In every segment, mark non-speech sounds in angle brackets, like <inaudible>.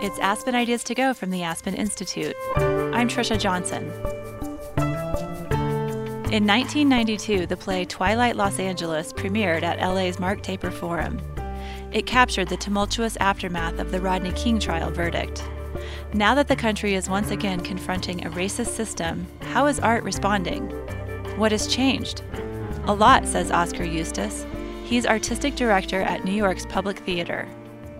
It's Aspen Ideas to Go from the Aspen Institute. I'm Trisha Johnson. In 1992, the play Twilight Los Angeles premiered at LA's Mark Taper Forum. It captured the tumultuous aftermath of the Rodney King trial verdict. Now that the country is once again confronting a racist system, how is art responding? What has changed? A lot, says Oskar Eustis. He's artistic director at New York's Public Theater.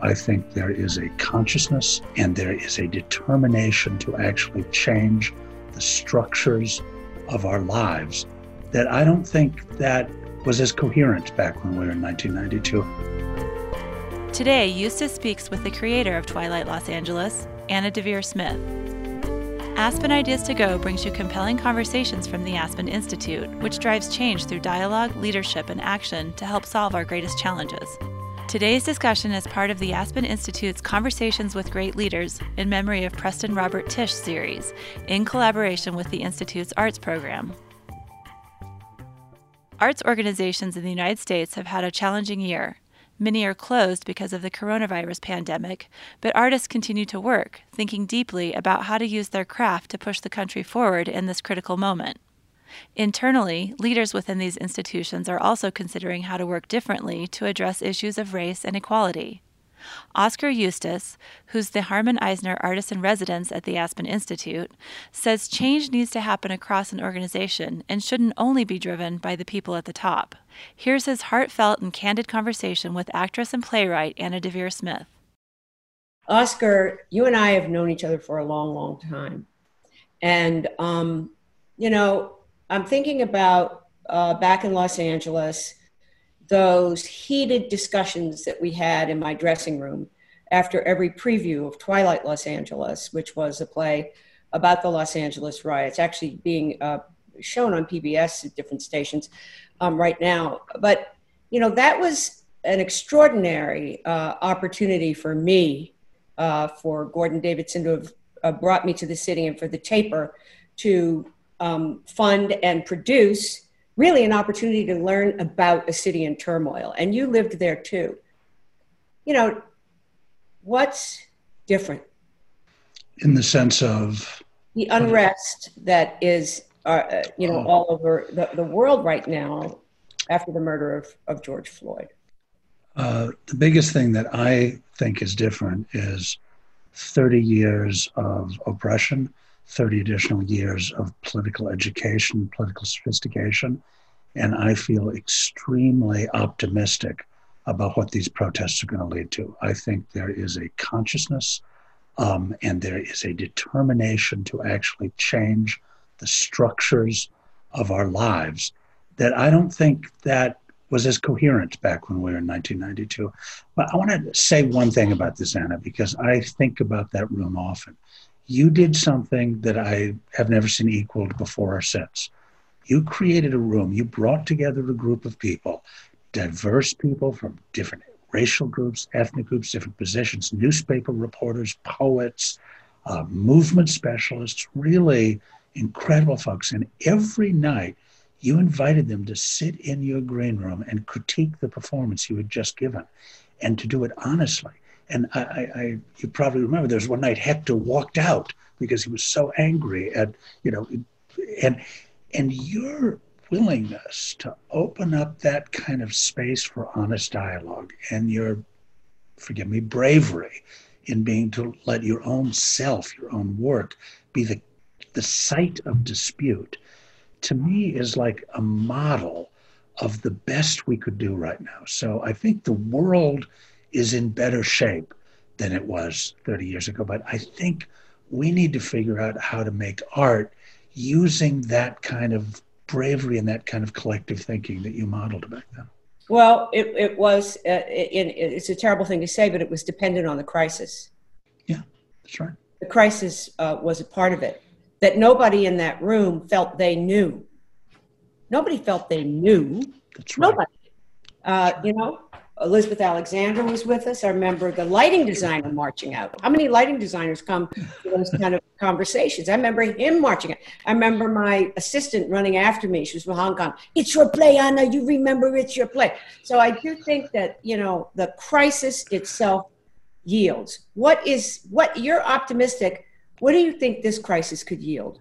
I think there is a consciousness and there is a determination to actually change the structures of our lives that I don't think that was as coherent back when we were in 1992. Today, Eustis speaks with the creator of Twilight Los Angeles, Anna Deavere Smith. Aspen Ideas to Go brings you compelling conversations from the Aspen Institute, which drives change through dialogue, leadership, and action to help solve our greatest challenges. Today's discussion is part of the Aspen Institute's Conversations with Great Leaders in memory of Preston Robert Tisch series, in collaboration with the Institute's arts program. Arts organizations in the United States have had a challenging year. Many are closed because of the coronavirus pandemic, but artists continue to work, thinking deeply about how to use their craft to push the country forward in this critical moment. Internally, leaders within these institutions are also considering how to work differently to address issues of race and equality. Oskar Eustis, who's the Harman Eisner Artist in Residence at the Aspen Institute, says change needs to happen across an organization and shouldn't only be driven by the people at the top. Here's his heartfelt and candid conversation with actress and playwright Anna Deavere Smith. Oskar, you and I have known each other for a long, long time. And, um, you know, I'm thinking about uh, back in Los Angeles, those heated discussions that we had in my dressing room after every preview of Twilight Los Angeles, which was a play about the Los Angeles riots, actually being uh, shown on PBS at different stations um, right now. But, you know, that was an extraordinary uh, opportunity for me, uh, for Gordon Davidson to have uh, brought me to the city and for the taper to um, fund and produce really an opportunity to learn about a city in turmoil. And you lived there too. You know, what's different? In the sense of the unrest that is, uh, uh, you know, all over the, the world right now after the murder of, of George Floyd. Uh, the biggest thing that I think is different is 30 years of oppression 30 additional years of political education, political sophistication, and I feel extremely optimistic about what these protests are going to lead to. I think there is a consciousness um, and there is a determination to actually change the structures of our lives that I don't think that was as coherent back when we were in 1992. But I want to say one thing about this, Anna, because I think about that room often you did something that I have never seen equaled before or since. You created a room, you brought together a group of people, diverse people from different racial groups, ethnic groups, different positions, newspaper reporters, poets, uh, movement specialists, really incredible folks. And every night, you invited them to sit in your green room and critique the performance you had just given and to do it honestly. And I, I, you probably remember there was one night Hector walked out because he was so angry at, you know, and and your willingness to open up that kind of space for honest dialogue and your, forgive me, bravery in being to let your own self, your own work, be the the site of dispute, to me is like a model of the best we could do right now. So I think the world is in better shape than it was 30 years ago. But I think we need to figure out how to make art using that kind of bravery and that kind of collective thinking that you modeled back then. Well, it, it was, uh, it, it's a terrible thing to say, but it was dependent on the crisis. Yeah, that's right. The crisis uh, was a part of it. That nobody in that room felt they knew. Nobody felt they knew. That's right. Nobody. Uh, you know, Elizabeth Alexander was with us. I remember the lighting designer marching out. How many lighting designers come to those kind of conversations? I remember him marching out. I remember my assistant running after me. She was from Hong Kong. It's your play, Anna. You remember it's your play. So I do think that, you know, the crisis itself yields? What is what you're optimistic? What do you think this crisis could yield?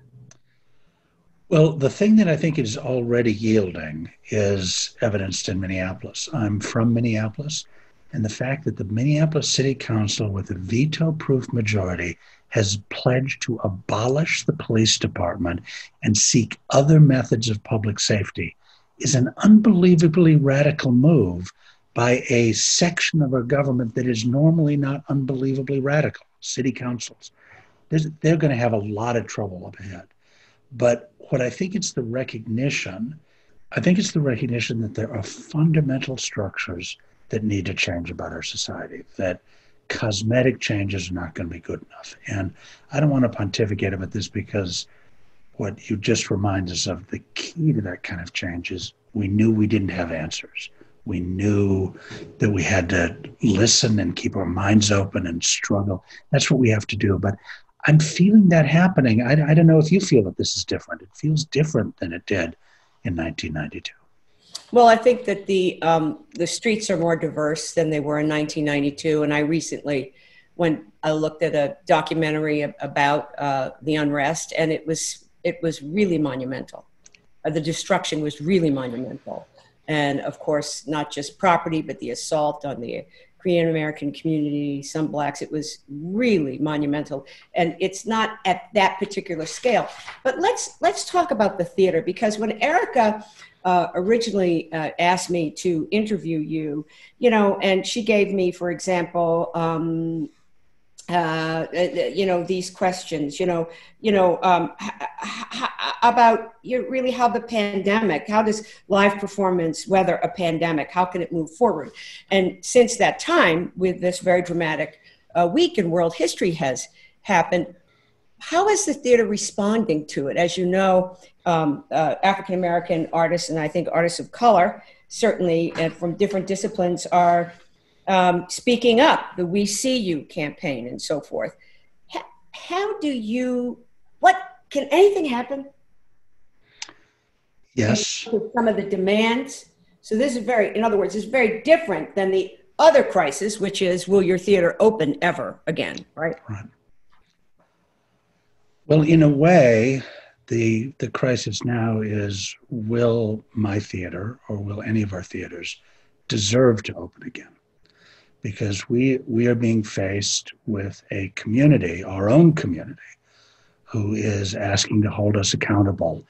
Well, the thing that I think is already yielding is evidenced in Minneapolis. I'm from Minneapolis, and the fact that the Minneapolis City Council, with a veto proof majority, has pledged to abolish the police department and seek other methods of public safety is an unbelievably radical move by a section of our government that is normally not unbelievably radical city councils. they're going to have a lot of trouble up ahead. But what I think it's the recognition, I think it's the recognition that there are fundamental structures that need to change about our society, that cosmetic changes are not going to be good enough. And I don't want to pontificate about this because what you just remind us of the key to that kind of change is we knew we didn't have answers. We knew that we had to listen and keep our minds open and struggle. That's what we have to do. But I'm feeling that happening. I, I don't know if you feel that this is different. It feels different than it did in 1992. Well, I think that the um, the streets are more diverse than they were in 1992, and I recently, when I looked at a documentary about uh, the unrest, and it was it was really monumental. Uh, the destruction was really monumental, and of course, not just property, but the assault on the Korean American community, some blacks. It was really monumental, and it's not at that particular scale. But let's let's talk about the theater because when Erica uh, originally uh, asked me to interview you, you know, and she gave me, for example, um, uh, uh, you know these questions you know you know um, about you really how the pandemic how does live performance weather a pandemic? How can it move forward? And since that time with this very dramatic uh, week in world history has happened how is the theater responding to it? As you know um, uh, african american artists and i think artists of color certainly and from different disciplines are um, speaking up, the We See You campaign, and so forth. How, how do you, what, can anything happen? Yes. Some of the demands. So this is very, in other words, it's very different than the other crisis, which is will your theater open ever again, right? Right. Well, in a way, the the crisis now is will my theater or will any of our theaters deserve to open again? Because we we are being faced with a community, our own community, who is asking to hold us accountable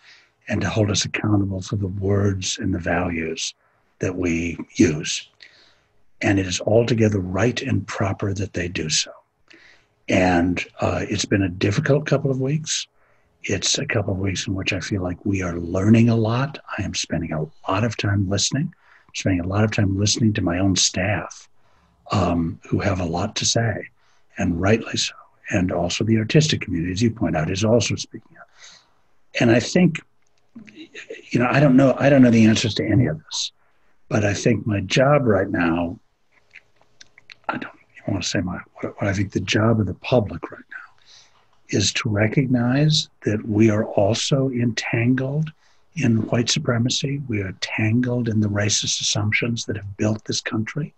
and to hold us accountable for the words and the values that we use. And it is altogether right and proper that they do so. And uh, it's been a difficult couple of weeks. It's a couple of weeks in which I feel like we are learning a lot. I am spending a lot of time listening, I'm spending a lot of time listening to my own staff um, who have a lot to say, and rightly so. And also the artistic community, as you point out, is also speaking up. And I think, you know, I don't know, I don't know the answers to any of this, but I think my job right now, I don't want to say my what I think the job of the public right now is to recognize that we are also entangled in white supremacy. We are tangled in the racist assumptions that have built this country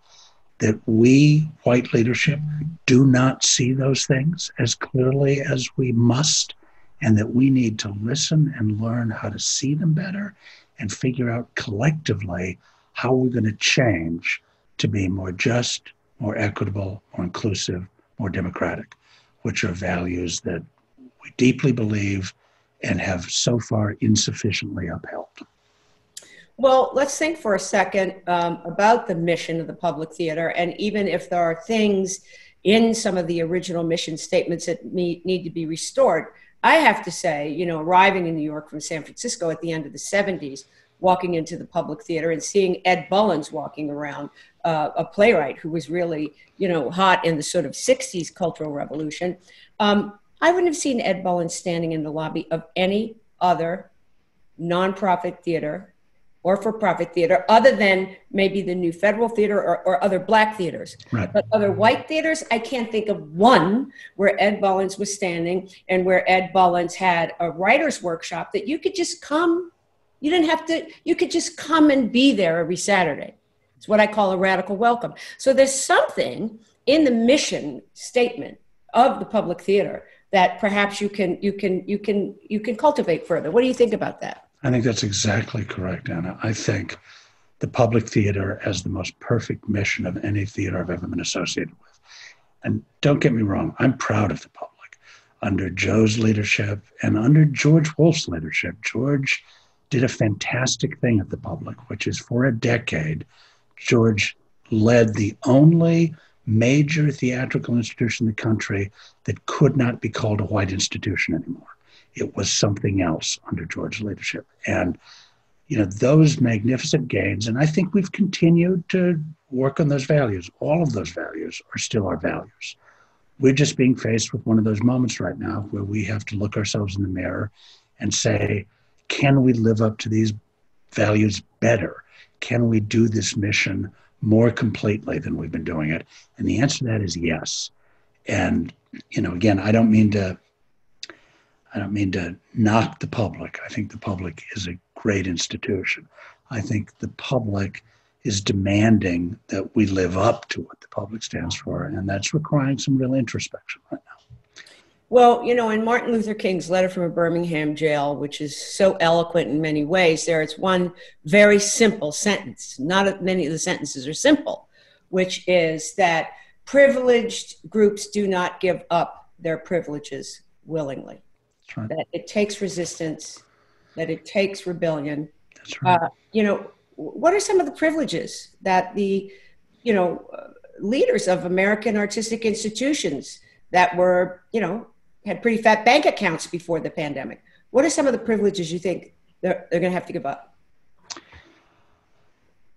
that we, white leadership, do not see those things as clearly as we must, and that we need to listen and learn how to see them better and figure out collectively how we're going to change to be more just, more equitable, more inclusive, more democratic, which are values that we deeply believe and have so far insufficiently upheld. Well, let's think for a second um, about the mission of the public theater, and even if there are things in some of the original mission statements that need, need to be restored. I have to say, you know, arriving in New York from San Francisco at the end of the 70s, walking into the public theater and seeing Ed Bullins walking around, uh, a playwright who was really, you know, hot in the sort of 60s cultural revolution. Um, I wouldn't have seen Ed Bullins standing in the lobby of any other nonprofit theater or for profit theater other than maybe the new federal theater or, or other black theaters. Right. But other white theaters, I can't think of one where Ed Bullins was standing and where Ed Bullins had a writer's workshop that you could just come. You didn't have to, you could just come and be there every Saturday. It's what I call a radical welcome. So there's something in the mission statement of the public theater that perhaps you can you can you can you can cultivate further. What do you think about that? I think that's exactly correct, Anna. I think the public theater has the most perfect mission of any theater I've ever been associated with. And don't get me wrong, I'm proud of the public. Under Joe's leadership and under George Wolfe's leadership, George did a fantastic thing at the public, which is for a decade, George led the only major theatrical institution in the country that could not be called a white institution anymore. It was something else under George's leadership. And, you know, those magnificent gains, and I think we've continued to work on those values. All of those values are still our values. We're just being faced with one of those moments right now where we have to look ourselves in the mirror and say, can we live up to these values better? Can we do this mission more completely than we've been doing it? And the answer to that is yes. And, you know, again, I don't mean to I don't mean to knock the public. I think the public is a great institution. I think the public is demanding that we live up to what the public stands for, and that's requiring some real introspection right now. Well, you know, in Martin Luther King's letter from a Birmingham jail, which is so eloquent in many ways, there is one very simple sentence. Not many of the sentences are simple, which is that privileged groups do not give up their privileges willingly. Right. That it takes resistance, that it takes rebellion. That's right. Uh, you know, what are some of the privileges that the, you know, leaders of American artistic institutions that were, you know, had pretty fat bank accounts before the pandemic? What are some of the privileges you think they're, they're going to have to give up?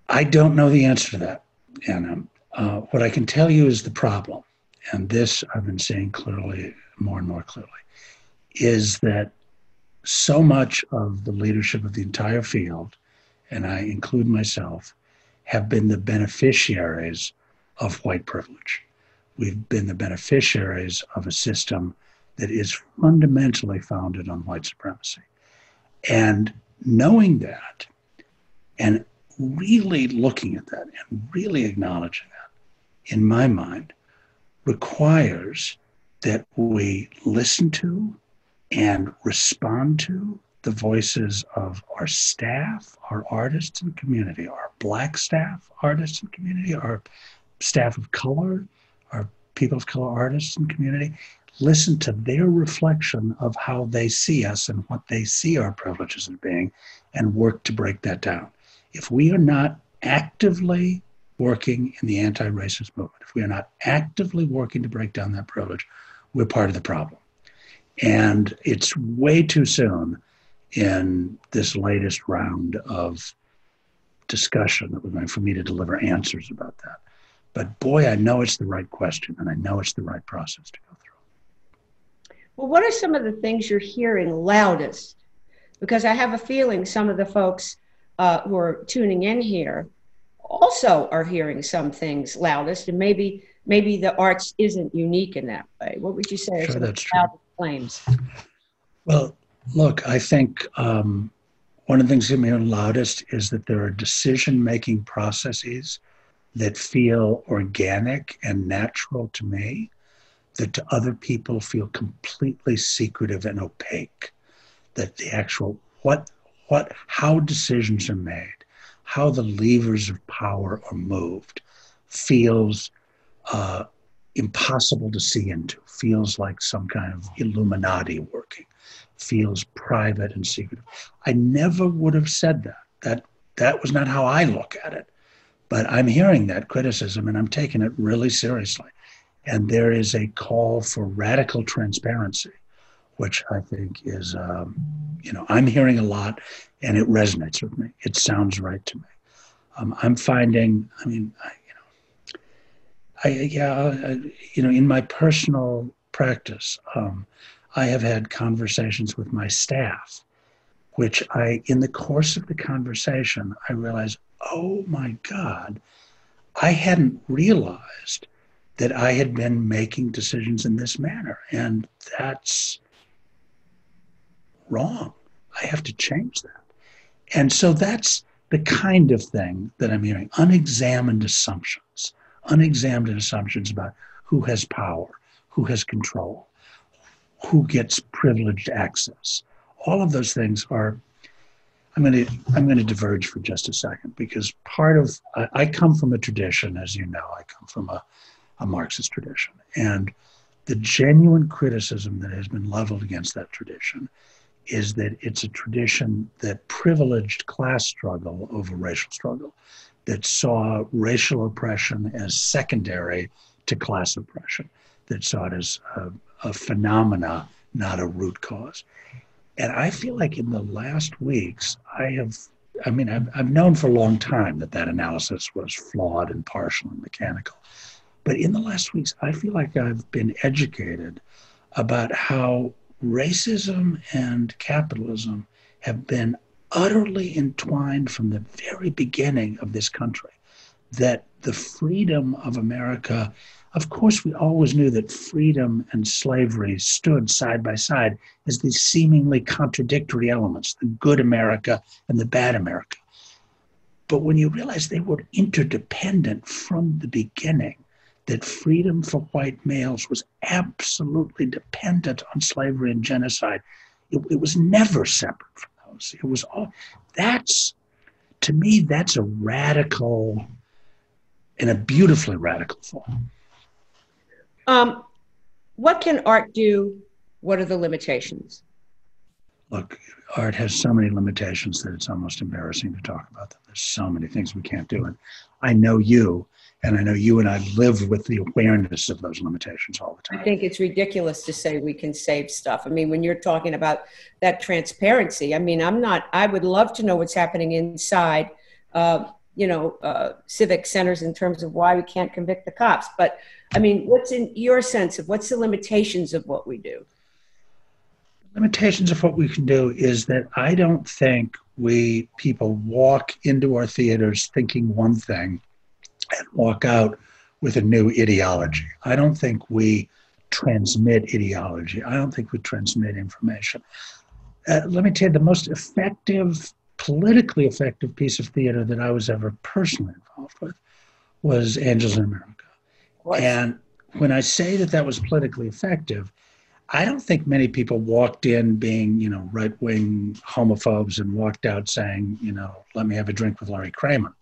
I don't know the answer to that, Anna. Uh, what I can tell you is the problem, and this I've been saying clearly, more and more clearly is that so much of the leadership of the entire field, and I include myself, have been the beneficiaries of white privilege. We've been the beneficiaries of a system that is fundamentally founded on white supremacy. And knowing that and really looking at that and really acknowledging that, in my mind, requires that we listen to and respond to the voices of our staff, our artists and community, our black staff, artists and community, our staff of color, our people of color artists and community. Listen to their reflection of how they see us and what they see our privileges as being, and work to break that down. If we are not actively working in the anti racist movement, if we are not actively working to break down that privilege, we're part of the problem. And it's way too soon in this latest round of discussion that we're going for me to deliver answers about that. But boy, I know it's the right question and I know it's the right process to go through. Well, what are some of the things you're hearing loudest? Because I have a feeling some of the folks uh, who are tuning in here also are hearing some things loudest, and maybe maybe the arts isn't unique in that way. What would you say? Sure, that's true claims? Well, look, I think um, one of the things that me loudest is that there are decision making processes that feel organic and natural to me that to other people feel completely secretive and opaque that the actual what what how decisions are made how the levers of power are moved feels uh, impossible to see into, feels like some kind of Illuminati working, feels private and secretive. I never would have said that. That that was not how I look at it. But I'm hearing that criticism and I'm taking it really seriously. And there is a call for radical transparency, which I think is, um, you know, I'm hearing a lot and it resonates with me. It sounds right to me. Um, I'm finding, I mean, I, I, yeah, you know, in my personal practice, um, I have had conversations with my staff, which I, in the course of the conversation, I realized, oh my God, I hadn't realized that I had been making decisions in this manner. And that's wrong. I have to change that. And so that's the kind of thing that I'm hearing unexamined assumptions unexamined assumptions about who has power, who has control, who gets privileged access. All of those things are. I'm going to I'm going to diverge for just a second because part of I, I come from a tradition, as you know, I come from a, a Marxist tradition, and the genuine criticism that has been leveled against that tradition is that it's a tradition that privileged class struggle over racial struggle, that saw racial oppression as secondary to class oppression, that saw it as a, a phenomena, not a root cause. And I feel like in the last weeks, I have, I mean, I've, I've known for a long time that that analysis was flawed and partial and mechanical. But in the last weeks, I feel like I've been educated about how racism and capitalism have been utterly entwined from the very beginning of this country. That the freedom of America, of course, we always knew that freedom and slavery stood side by side as these seemingly contradictory elements the good America and the bad America. But when you realize they were interdependent from the beginning, that freedom for white males was absolutely dependent on slavery and genocide. It, it, was never separate It was all that's to me, that's a radical in a beautifully radical form. Um, what can art do? What are the limitations? Look, art has so many limitations that it's almost embarrassing to talk about them. There's so many things we can't do. And I know you and I know you and I live with the awareness of those limitations all the time. I think it's ridiculous to say we can save stuff. I mean, when you're talking about that transparency, I mean, I'm not, I would love to know what's happening inside, uh, you know, uh, civic centers in terms of why we can't convict the cops. But I mean, what's in your sense of what's the limitations of what we do? Limitations of what we can do is that I don't think we people walk into our theaters thinking one thing and walk out with a new ideology. I don't think we transmit ideology. I don't think we transmit information. Uh, let me tell you, the most effective, politically effective piece of theater that I was ever personally involved with was Angels in America. What? And when I say that that was politically effective, I don't think many people walked in being, you know, right wing homophobes and walked out saying, you know, let me have a drink with Larry Kramer.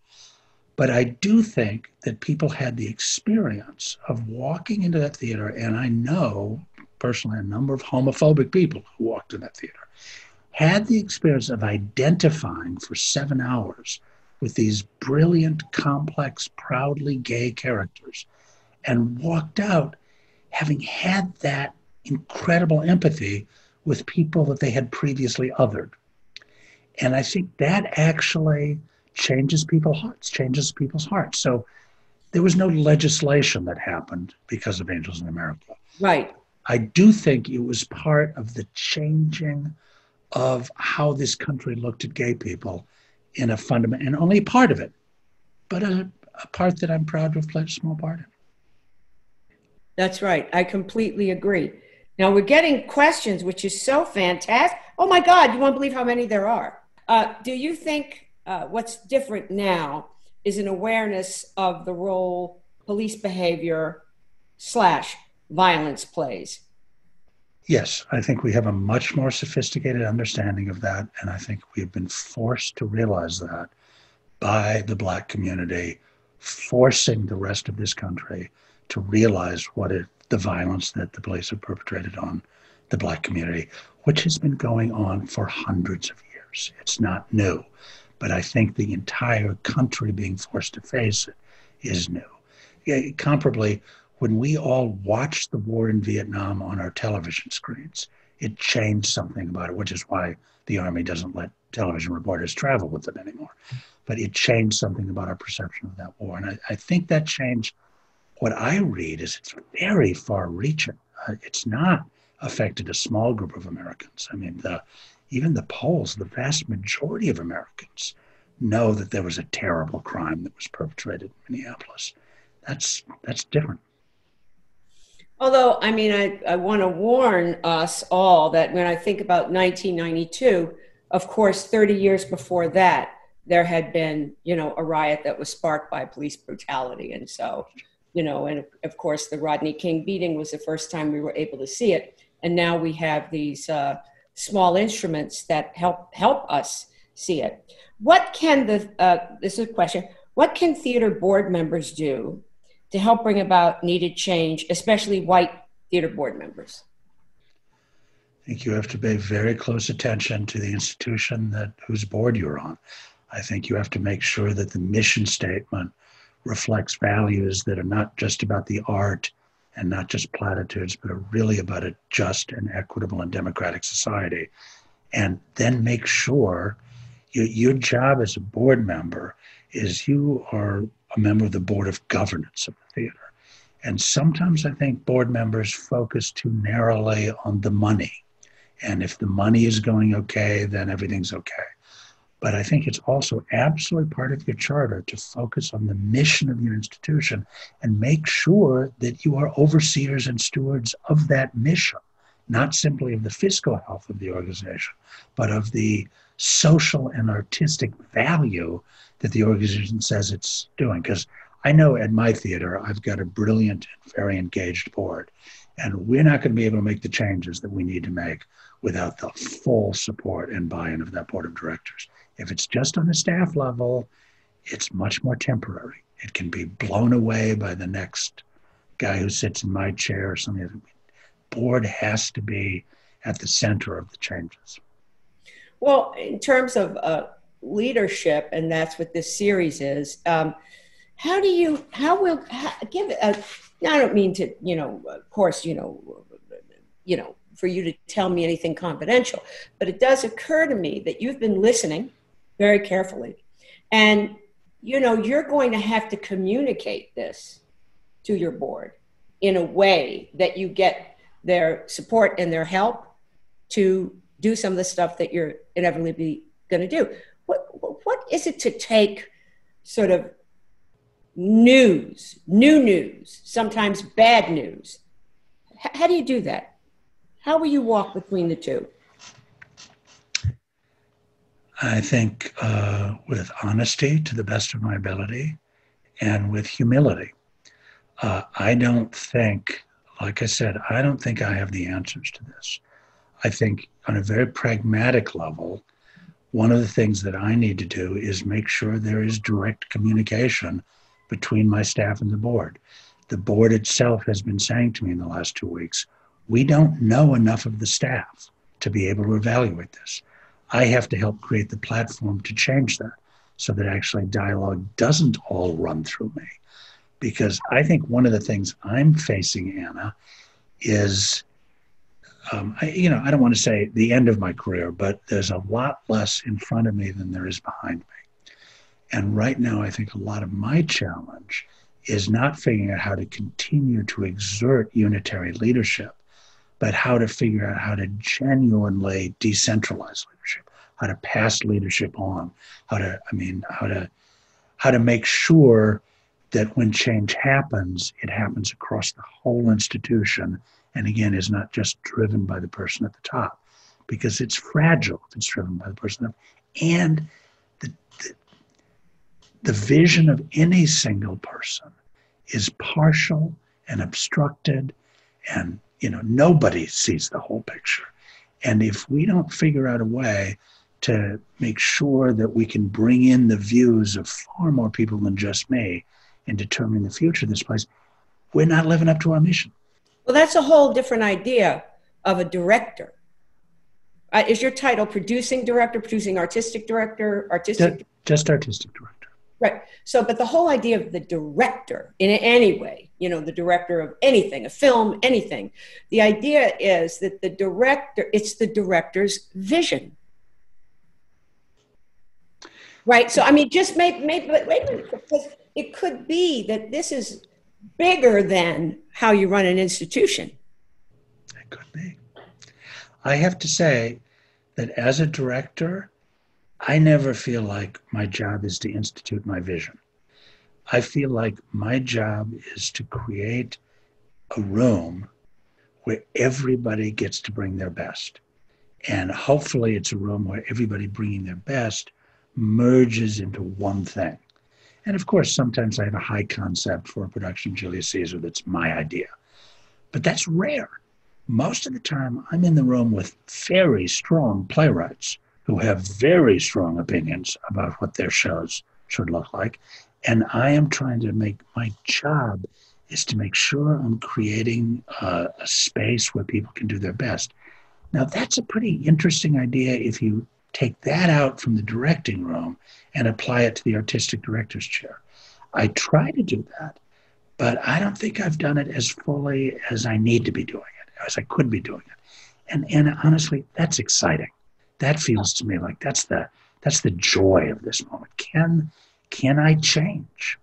But I do think that people had the experience of walking into that theater, and I know personally a number of homophobic people who walked in that theater had the experience of identifying for seven hours with these brilliant, complex, proudly gay characters and walked out having had that incredible empathy with people that they had previously othered. And I think that actually changes people's hearts, changes people's hearts. So there was no legislation that happened because of Angels in America. Right. I do think it was part of the changing of how this country looked at gay people in a fundamental, and only part of it, but a, a part that I'm proud to have played a small part in. That's right. I completely agree. Now we're getting questions, which is so fantastic. Oh my God, you won't believe how many there are. Uh, do you think uh, what's different now is an awareness of the role police behavior slash violence plays. Yes, I think we have a much more sophisticated understanding of that. And I think we've been forced to realize that by the Black community, forcing the rest of this country to realize what it, the violence that the police have perpetrated on the Black community, which has been going on for hundreds of years. It's not new. But I think the entire country being forced to face it is new. Yeah, comparably, when we all watched the war in Vietnam on our television screens, it changed something about it, which is why the Army doesn't let television reporters travel with them anymore. But it changed something about our perception of that war. And I, I think that change, what I read is it's very far reaching. Uh, it's not affected a small group of Americans. I mean, the even the polls, the vast majority of Americans know that there was a terrible crime that was perpetrated in Minneapolis. That's that's different. Although, I mean, I, I want to warn us all that when I think about 1992, of course, 30 years before that, there had been, you know, a riot that was sparked by police brutality. And so you know, and of course, the Rodney King beating was the first time we were able to see it. And now we have these uh, small instruments that help help us see it. What can the uh, this is a question? What can theater board members do to help bring about needed change, especially white theater board members? I think you have to pay very close attention to the institution that whose board you're on. I think you have to make sure that the mission statement reflects values that are not just about the art and not just platitudes, but really about a just and equitable and democratic society. And then make sure you, your job as a board member is you are a member of the board of governance of the theater. And sometimes I think board members focus too narrowly on the money. And if the money is going okay, then everything's okay. But I think it's also absolutely part of your charter to focus on the mission of your institution and make sure that you are overseers and stewards of that mission, not simply of the fiscal health of the organization, but of the social and artistic value that the organization says it's doing. Because I know at my theater, I've got a brilliant and very engaged board, and we're not going to be able to make the changes that we need to make without the full support and buy in of that board of directors. If it's just on a staff level, it's much more temporary. It can be blown away by the next guy who sits in my chair or something. The board has to be at the center of the changes. Well, in terms of uh, leadership, and that's what this series is. Um, how do you? How will how, give? Uh, I don't mean to, you know, of course, you know, you know, for you to tell me anything confidential, but it does occur to me that you've been listening very carefully. And, you know, you're going to have to communicate this to your board in a way that you get their support and their help to do some of the stuff that you're inevitably going to do. What, what is it to take sort of news, new news, sometimes bad news? H- how do you do that? How will you walk between the two? I think uh, with honesty to the best of my ability and with humility. Uh, I don't think, like I said, I don't think I have the answers to this. I think on a very pragmatic level, one of the things that I need to do is make sure there is direct communication between my staff and the board. The board itself has been saying to me in the last two weeks, we don't know enough of the staff to be able to evaluate this. I have to help create the platform to change that so that actually dialogue doesn't all run through me. Because I think one of the things I'm facing, Anna, is, um, I, you know, I don't want to say the end of my career, but there's a lot less in front of me than there is behind me. And right now, I think a lot of my challenge is not figuring out how to continue to exert unitary leadership, but how to figure out how to genuinely decentralize leadership, how to pass leadership on, how to, I mean, how to, how to make sure that when change happens, it happens across the whole institution, and again, is not just driven by the person at the top, because it's fragile if it's driven by the person up. And the, the, the vision of any single person is partial and obstructed and you know, nobody sees the whole picture. And if we don't figure out a way to make sure that we can bring in the views of far more people than just me in determining the future of this place, we're not living up to our mission. Well, that's a whole different idea of a director. Uh, is your title producing director, producing artistic director, artistic? Just, just artistic director. Right. So, but the whole idea of the director in any way, you know, the director of anything, a film, anything, the idea is that the director, it's the director's vision. Right. So, I mean, just maybe, maybe, wait a minute, because it could be that this is bigger than how you run an institution. It could be. I have to say that as a director, I never feel like my job is to institute my vision. I feel like my job is to create a room where everybody gets to bring their best. And hopefully, it's a room where everybody bringing their best merges into one thing. And of course, sometimes I have a high concept for a production Julius Caesar that's my idea. But that's rare. Most of the time, I'm in the room with very strong playwrights who have very strong opinions about what their shows should look like. And I am trying to make my job is to make sure I'm creating a, a space where people can do their best. Now, that's a pretty interesting idea if you take that out from the directing room and apply it to the artistic director's chair. I try to do that, but I don't think I've done it as fully as I need to be doing it, as I could be doing it. And, and honestly, that's exciting. That feels to me like that's the that's the joy of this moment. Can can I change?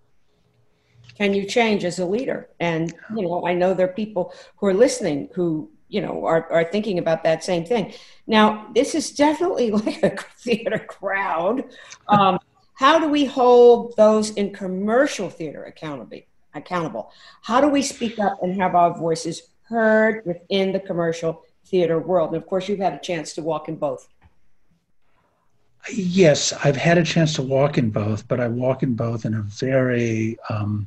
Can you change as a leader? And you know, I know there are people who are listening who you know are, are thinking about that same thing now this is definitely <laughs> like a theater crowd um, how do we hold those in commercial theater accountable accountable how do we speak up and have our voices heard within the commercial theater world and of course you've had a chance to walk in both yes i've had a chance to walk in both but i walk in both in a very um,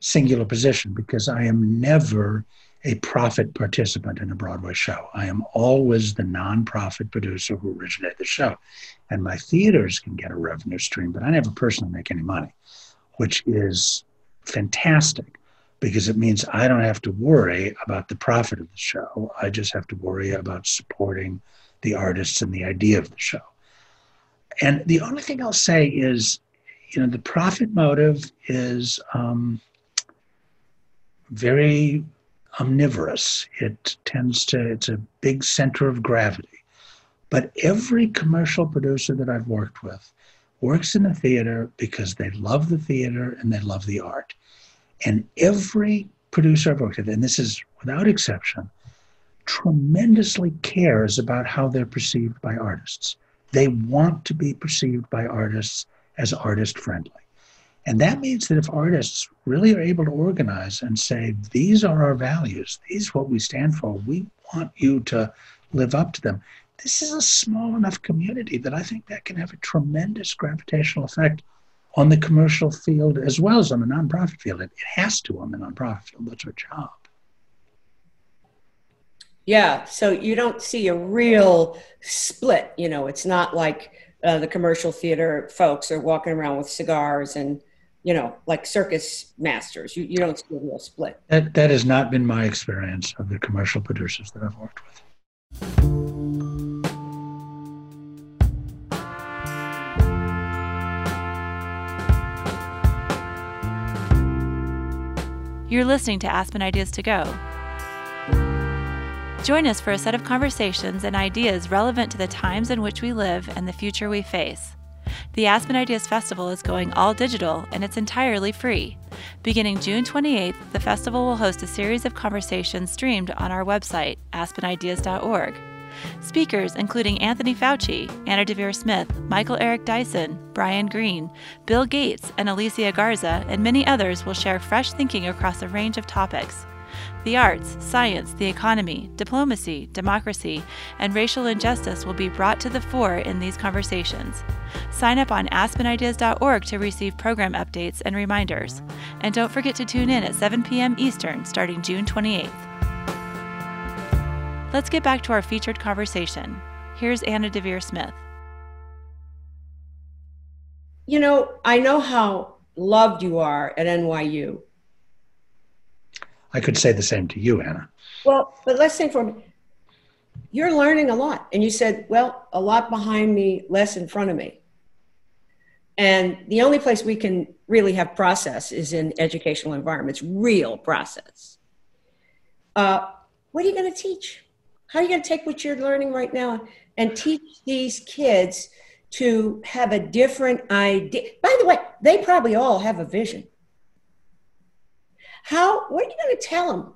singular position because i am never a profit participant in a Broadway show. I am always the nonprofit producer who originated the show. And my theaters can get a revenue stream, but I never personally make any money, which is fantastic because it means I don't have to worry about the profit of the show. I just have to worry about supporting the artists and the idea of the show. And the only thing I'll say is, you know, the profit motive is um, very omnivorous. It tends to, it's a big center of gravity. But every commercial producer that I've worked with works in the theater because they love the theater and they love the art. And every producer I've worked with, and this is without exception, tremendously cares about how they're perceived by artists. They want to be perceived by artists as artist friendly. And that means that if artists really are able to organize and say, these are our values, these are what we stand for, we want you to live up to them. This is a small enough community that I think that can have a tremendous gravitational effect on the commercial field as well as on the nonprofit field. It, it has to on the nonprofit field. That's our job. Yeah, so you don't see a real split. You know, it's not like uh, the commercial theater folks are walking around with cigars and you know, like circus masters. You, you don't see a real split. That, that has not been my experience of the commercial producers that I've worked with. You're listening to Aspen Ideas to Go. Join us for a set of conversations and ideas relevant to the times in which we live and the future we face. The Aspen Ideas Festival is going all digital and it's entirely free. Beginning June 28th, the festival will host a series of conversations streamed on our website, aspenideas.org. Speakers including Anthony Fauci, Anna Deavere Smith, Michael Eric Dyson, Brian Greene, Bill Gates, and Alicia Garza, and many others will share fresh thinking across a range of topics. The arts, science, the economy, diplomacy, democracy, and racial injustice will be brought to the fore in these conversations. Sign up on aspenideas.org to receive program updates and reminders. And don't forget to tune in at 7 p.m. Eastern starting June 28th. Let's get back to our featured conversation. Here's Anna Deavere Smith. You know, I know how loved you are at NYU I could say the same to you, Anna. Well, but let's think for me. You're learning a lot. And you said, well, a lot behind me, less in front of me. And the only place we can really have process is in educational environments, real process. Uh, what are you going to teach? How are you going to take what you're learning right now and teach these kids to have a different idea? By the way, they probably all have a vision. How, what are you going to tell them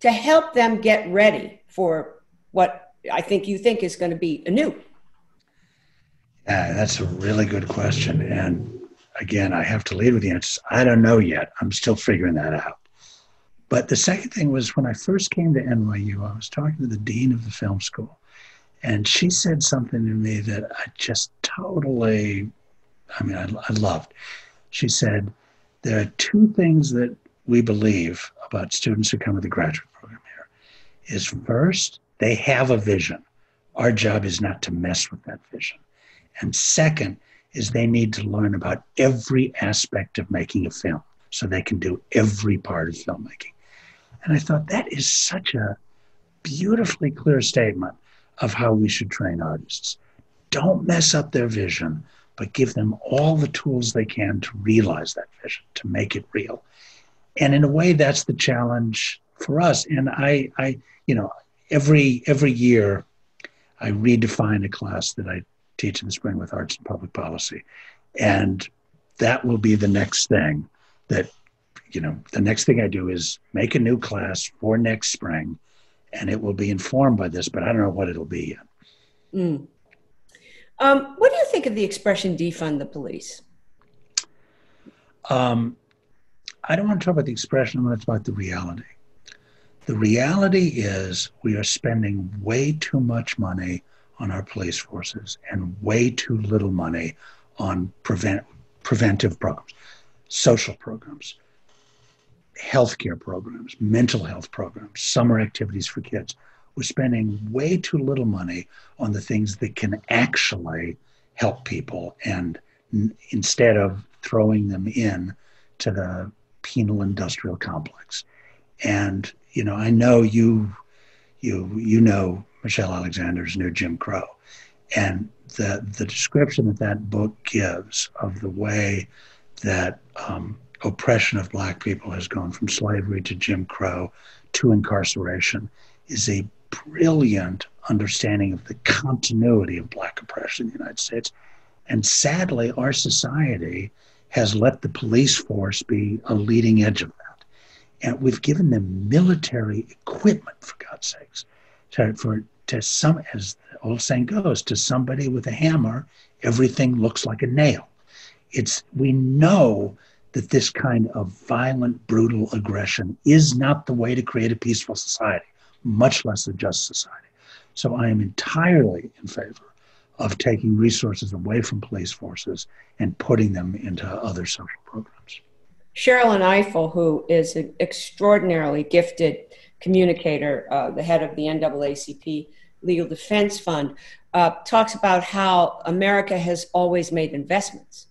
to help them get ready for what I think you think is going to be anew? Yeah, uh, that's a really good question. And again, I have to lead with the answer. I don't know yet. I'm still figuring that out. But the second thing was when I first came to NYU, I was talking to the dean of the film school, and she said something to me that I just totally, I mean, I, I loved. She said, There are two things that we believe about students who come to the graduate program here is first, they have a vision. Our job is not to mess with that vision. And second is they need to learn about every aspect of making a film so they can do every part of filmmaking. And I thought that is such a beautifully clear statement of how we should train artists. Don't mess up their vision, but give them all the tools they can to realize that vision, to make it real. And in a way, that's the challenge for us. And I, I, you know, every every year, I redefine a class that I teach in the spring with arts and public policy, and that will be the next thing that you know the next thing i do is make a new class for next spring and it will be informed by this but i don't know what it'll be yet mm. um, what do you think of the expression defund the police um, i don't want to talk about the expression i want to talk about the reality the reality is we are spending way too much money on our police forces and way too little money on prevent, preventive programs social programs, healthcare programs, mental health programs, summer activities for kids. We're spending way too little money on the things that can actually help people and n- instead of throwing them in to the penal industrial complex. And you know, I know you you you know Michelle Alexander's new Jim Crow. And the the description that that book gives of the way that um, oppression of black people has gone from slavery to Jim Crow to incarceration is a brilliant understanding of the continuity of black oppression in the United States. And sadly, our society has let the police force be a leading edge of that. And we've given them military equipment, for God's sakes, to, for, to some, as the old saying goes, to somebody with a hammer, everything looks like a nail it's we know that this kind of violent, brutal aggression is not the way to create a peaceful society, much less a just society. So I am entirely in favor of taking resources away from police forces and putting them into other social programs. Sherrilyn Ifill, who is an extraordinarily gifted communicator, uh, the head of the NAACP Legal Defense Fund, uh, talks about how America has always made investments.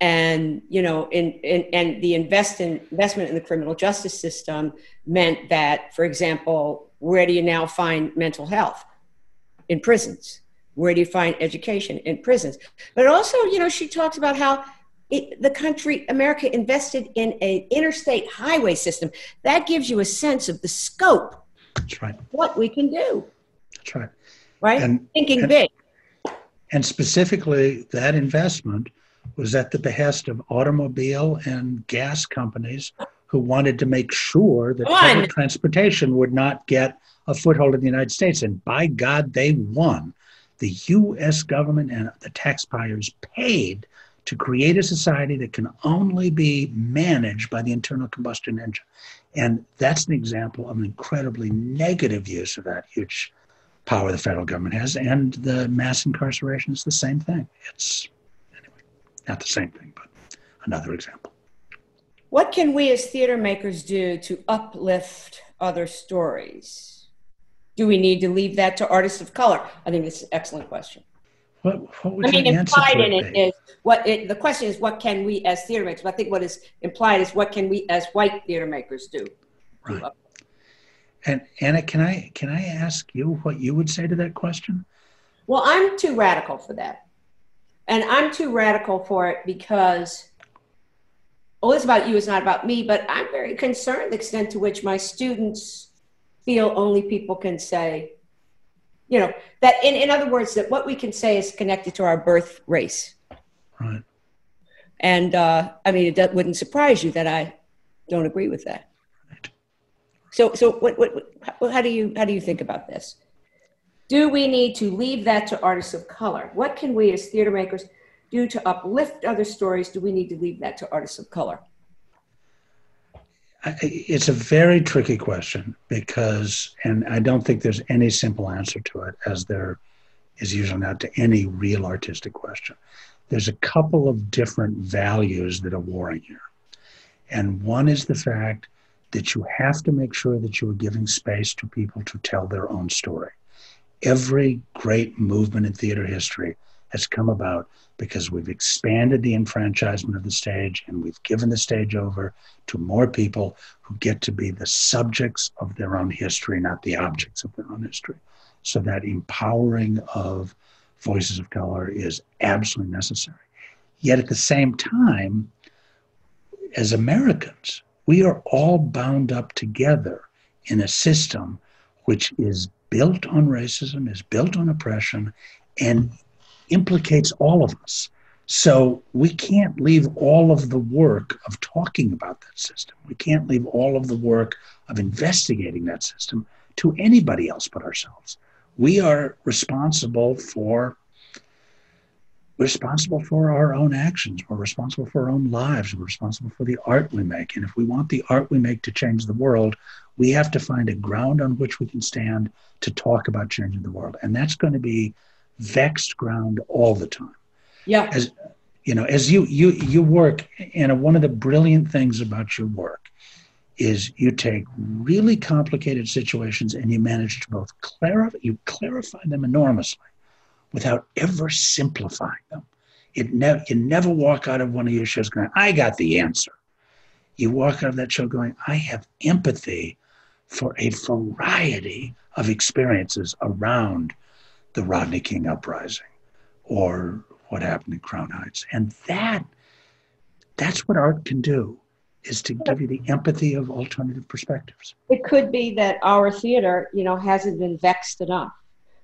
And you know in, in and the invest in, investment in the criminal justice system meant that for example where do you now find mental health? In prisons where do you find education? In prisons. But also you know she talks about how it, the country america invested in an interstate highway system. That gives you a sense of the scope that's right. what we can do. That's right. Right? And, thinking and, big. and specifically that investment was at the behest of automobile and gas companies who wanted to make sure that public transportation would not get a foothold in the United States. And by God, they won. The US government and the taxpayers paid to create a society that can only be managed by the internal combustion engine. And that's an example of an incredibly negative use of that huge power the federal government has. And the mass incarceration is the same thing. It's not the same thing, but another example. What can we as theater makers do to uplift other stories? Do we need to leave that to artists of color? I think it's an excellent question. What, what would I mean, implied in it is what it, the question is, what can we as theater makers? But I think what is implied is what can we as white theater makers do? Right. And Anna, can I can I ask you what you would say to that question? Well, I'm too radical for that. And I'm too radical for it because, well, it's about you, it's not about me, but I'm very concerned the extent to which my students feel only people can say, you know, that in, in other words, that what we can say is connected to our birth race. Right. And uh, I mean, it wouldn't surprise you that I don't agree with that. Right. So, so what, what, what, how do you, how do you think about this? Do we need to leave that to artists of color? What can we as theater makers do to uplift other stories? Do we need to leave that to artists of color? It's a very tricky question because, and I don't think there's any simple answer to it, as there is usually not to any real artistic question. there's a couple of different values that are warring here. And one is the fact that you have to make sure that you are giving space to people to tell their own story. Every great movement in theater history has come about because we've expanded the enfranchisement of the stage and we've given the stage over to more people who get to be the subjects of their own history, not the objects of their own history. So that empowering of voices of color is absolutely necessary. Yet at the same time, as Americans, we are all bound up together in a system which is built on racism, is built on oppression, and implicates all of us. So we can't leave all of the work of talking about that system. We can't leave all of the work of investigating that system to anybody else but ourselves. We are responsible for responsible for our own actions. We're responsible for our own lives. We're responsible for the art we make. And if we want the art we make to change the world, we have to find a ground on which we can stand to talk about changing the world. And that's going to be vexed ground all the time. Yeah. As you know, as you you you work, and one of the brilliant things about your work is you take really complicated situations and you manage to both clarify you clarify them enormously without ever simplifying them. It never you never walk out of one of your shows going, I got the answer. You walk out of that show going, I have empathy for a variety of experiences around the Rodney King uprising or what happened in Crown Heights. And that that's what art can do is to give you the empathy of alternative perspectives. It could be that our theater, you know, hasn't been vexed enough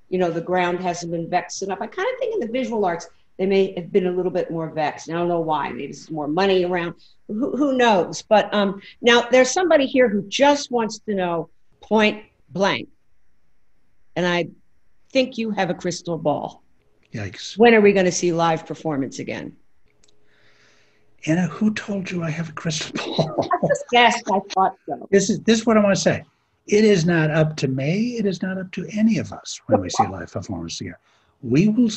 you know, the ground hasn't been vexed enough. I kind of think in the visual arts, they may have been a little bit more vexed. And I don't know why. Maybe there's more money around. Who, who knows? But um, now there's somebody here who just wants to know point blank. And I think you have a crystal ball. Yikes. When are we going to see live performance again? Anna, who told you I have a crystal <laughs> ball? I just guessed. I thought so. This is this is what I want to say it is not up to me. It is not up to any of us when we see <laughs> live performance together. We will,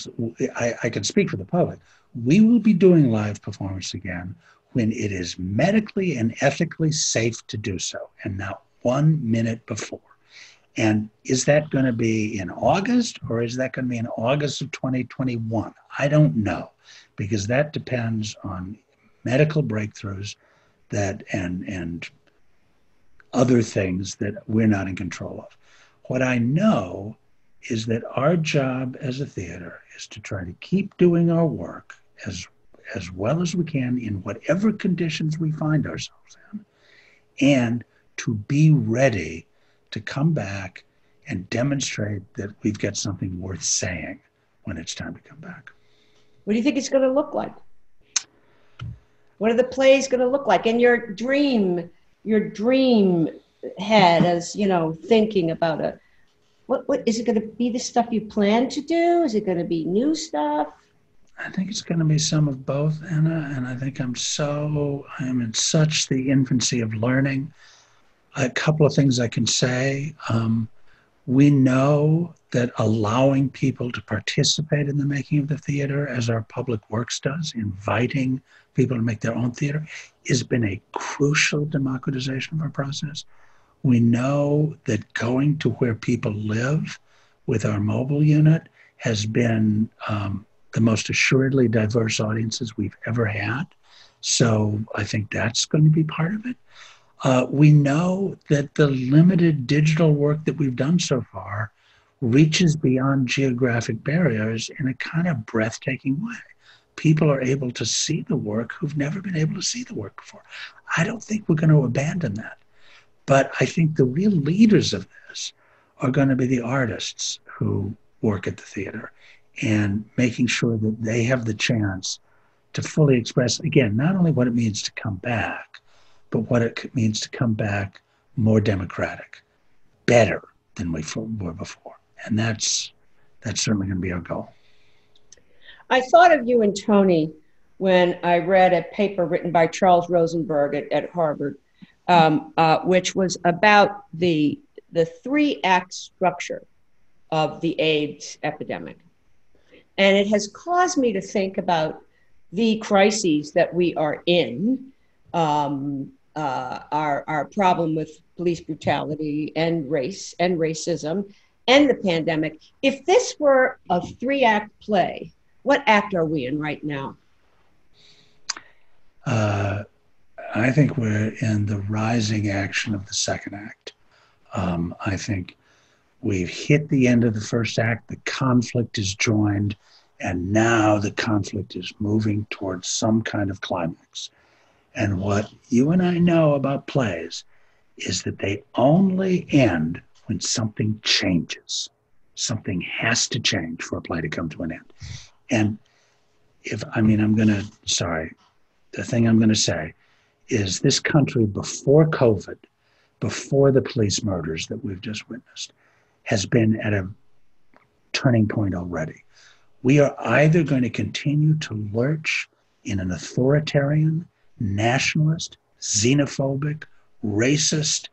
I, I can speak for the public, we will be doing live performance again when it is medically and ethically safe to do so, and not one minute before. And is that going to be in August or is that going to be in August of 2021? I don't know because that depends on medical breakthroughs that and and other things that we're not in control of. What I know is that our job as a theater is to try to keep doing our work as as well as we can in whatever conditions we find ourselves in and to be ready to come back and demonstrate that we've got something worth saying when it's time to come back. What do you think it's going to look like? What are the plays going to look like? And your dream your dream head as you know thinking about a what what is it going to be the stuff you plan to do is it going to be new stuff i think it's going to be some of both anna and i think i'm so i'm in such the infancy of learning a couple of things i can say um, we know that allowing people to participate in the making of the theater as our public works does inviting people to make their own theater has been a crucial democratization of our process. We know that going to where people live with our mobile unit has been um, the most assuredly diverse audiences we've ever had. So I think that's going to be part of it. Uh, we know that the limited digital work that we've done so far reaches beyond geographic barriers in a kind of breathtaking way people are able to see the work who've never been able to see the work before. I don't think we're going to abandon that. But I think the real leaders of this are going to be the artists who work at the theater and making sure that they have the chance to fully express, again, not only what it means to come back, but what it means to come back more democratic, better than we were before. And that's, that's certainly going to be our goal. I thought of you and Tony when I read a paper written by Charles Rosenberg at, at Harvard, um, uh, which was about the, the three act structure of the AIDS epidemic. And it has caused me to think about the crises that we are in, um, uh, our, our problem with police brutality and race and racism and the pandemic, if this were a three act play, what act are we in right now? Uh, I think we're in the rising action of the second act. Um, I think we've hit the end of the first act, the conflict is joined, and now the conflict is moving towards some kind of climax. And what you and I know about plays is that they only end when something changes. Something has to change for a play to come to an end. And if, I mean, I'm going to, sorry, the thing I'm going to say is this country before COVID, before the police murders that we've just witnessed, has been at a turning point already. We are either going to continue to lurch in an authoritarian, nationalist, xenophobic, racist,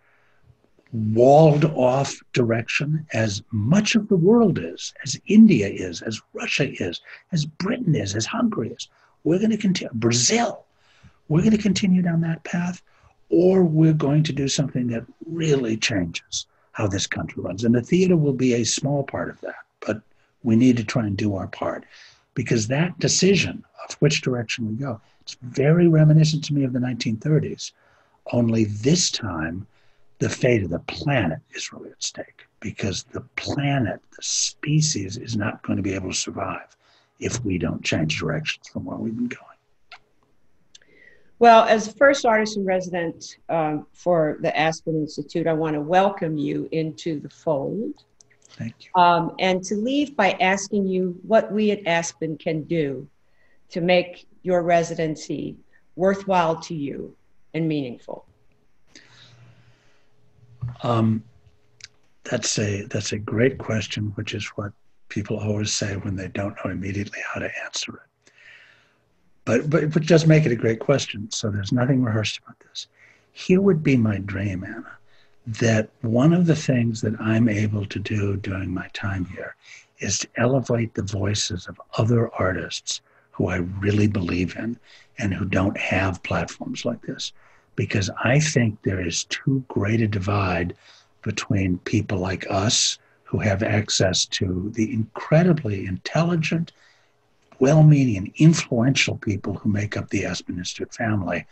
walled off direction as much of the world is, as India is, as Russia is, as Britain is, as Hungary is. We're going to continue, Brazil, we're going to continue down that path, or we're going to do something that really changes how this country runs. And the theater will be a small part of that, but we need to try and do our part because that decision of which direction we go, it's very reminiscent to me of the 1930s. Only this time, the fate of the planet is really at stake because the planet, the species, is not going to be able to survive if we don't change directions from where we've been going. Well, as first artist in resident um, for the Aspen Institute, I want to welcome you into the fold. Thank you. Um, and to leave by asking you what we at Aspen can do to make your residency worthwhile to you and meaningful. Um, that's a that's a great question, which is what people always say when they don't know immediately how to answer it. But, but, but just make it a great question. So there's nothing rehearsed about this. Here would be my dream, Anna, that one of the things that I'm able to do during my time here is to elevate the voices of other artists who I really believe in and who don't have platforms like this. Because I think there is too great a divide between people like us who have access to the incredibly intelligent well meaning influential people who make up the Aspen Institute family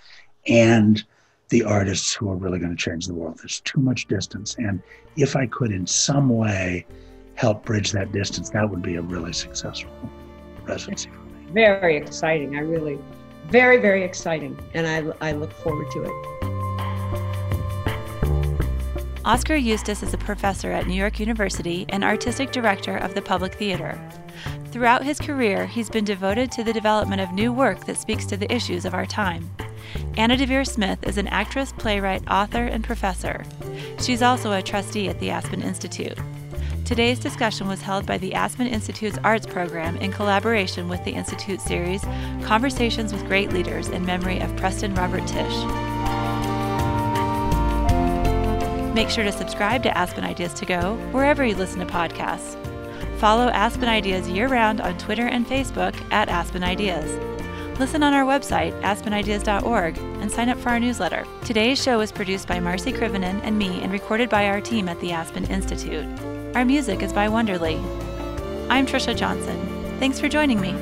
and the artists who are really going to change the world. There's too much distance. And if I could, in some way, help bridge that distance, that would be a really successful residency for me. Very exciting. I really, very, very exciting. And I, I look forward to it. Oskar Eustis is a professor at New York University and artistic director of the Public Theater. Throughout his career, he's been devoted to the development of new work that speaks to the issues of our time. Anna Deavere Smith is an actress, playwright, author, and professor. She's also a trustee at the Aspen Institute. Today's discussion was held by the Aspen Institute's Arts Program in collaboration with the Institute series Conversations with Great Leaders in memory of Preston Robert Tisch. Make sure to subscribe to Aspen Ideas to Go wherever you listen to podcasts. Follow Aspen Ideas year round on Twitter and Facebook at Aspen Ideas. Listen on our website, aspenideas.org, and sign up for our newsletter. Today's show was produced by Marci Krivonen and me and recorded by our team at the Aspen Institute. Our music is by Wonderly. I'm Trisha Johnson. Thanks for joining me.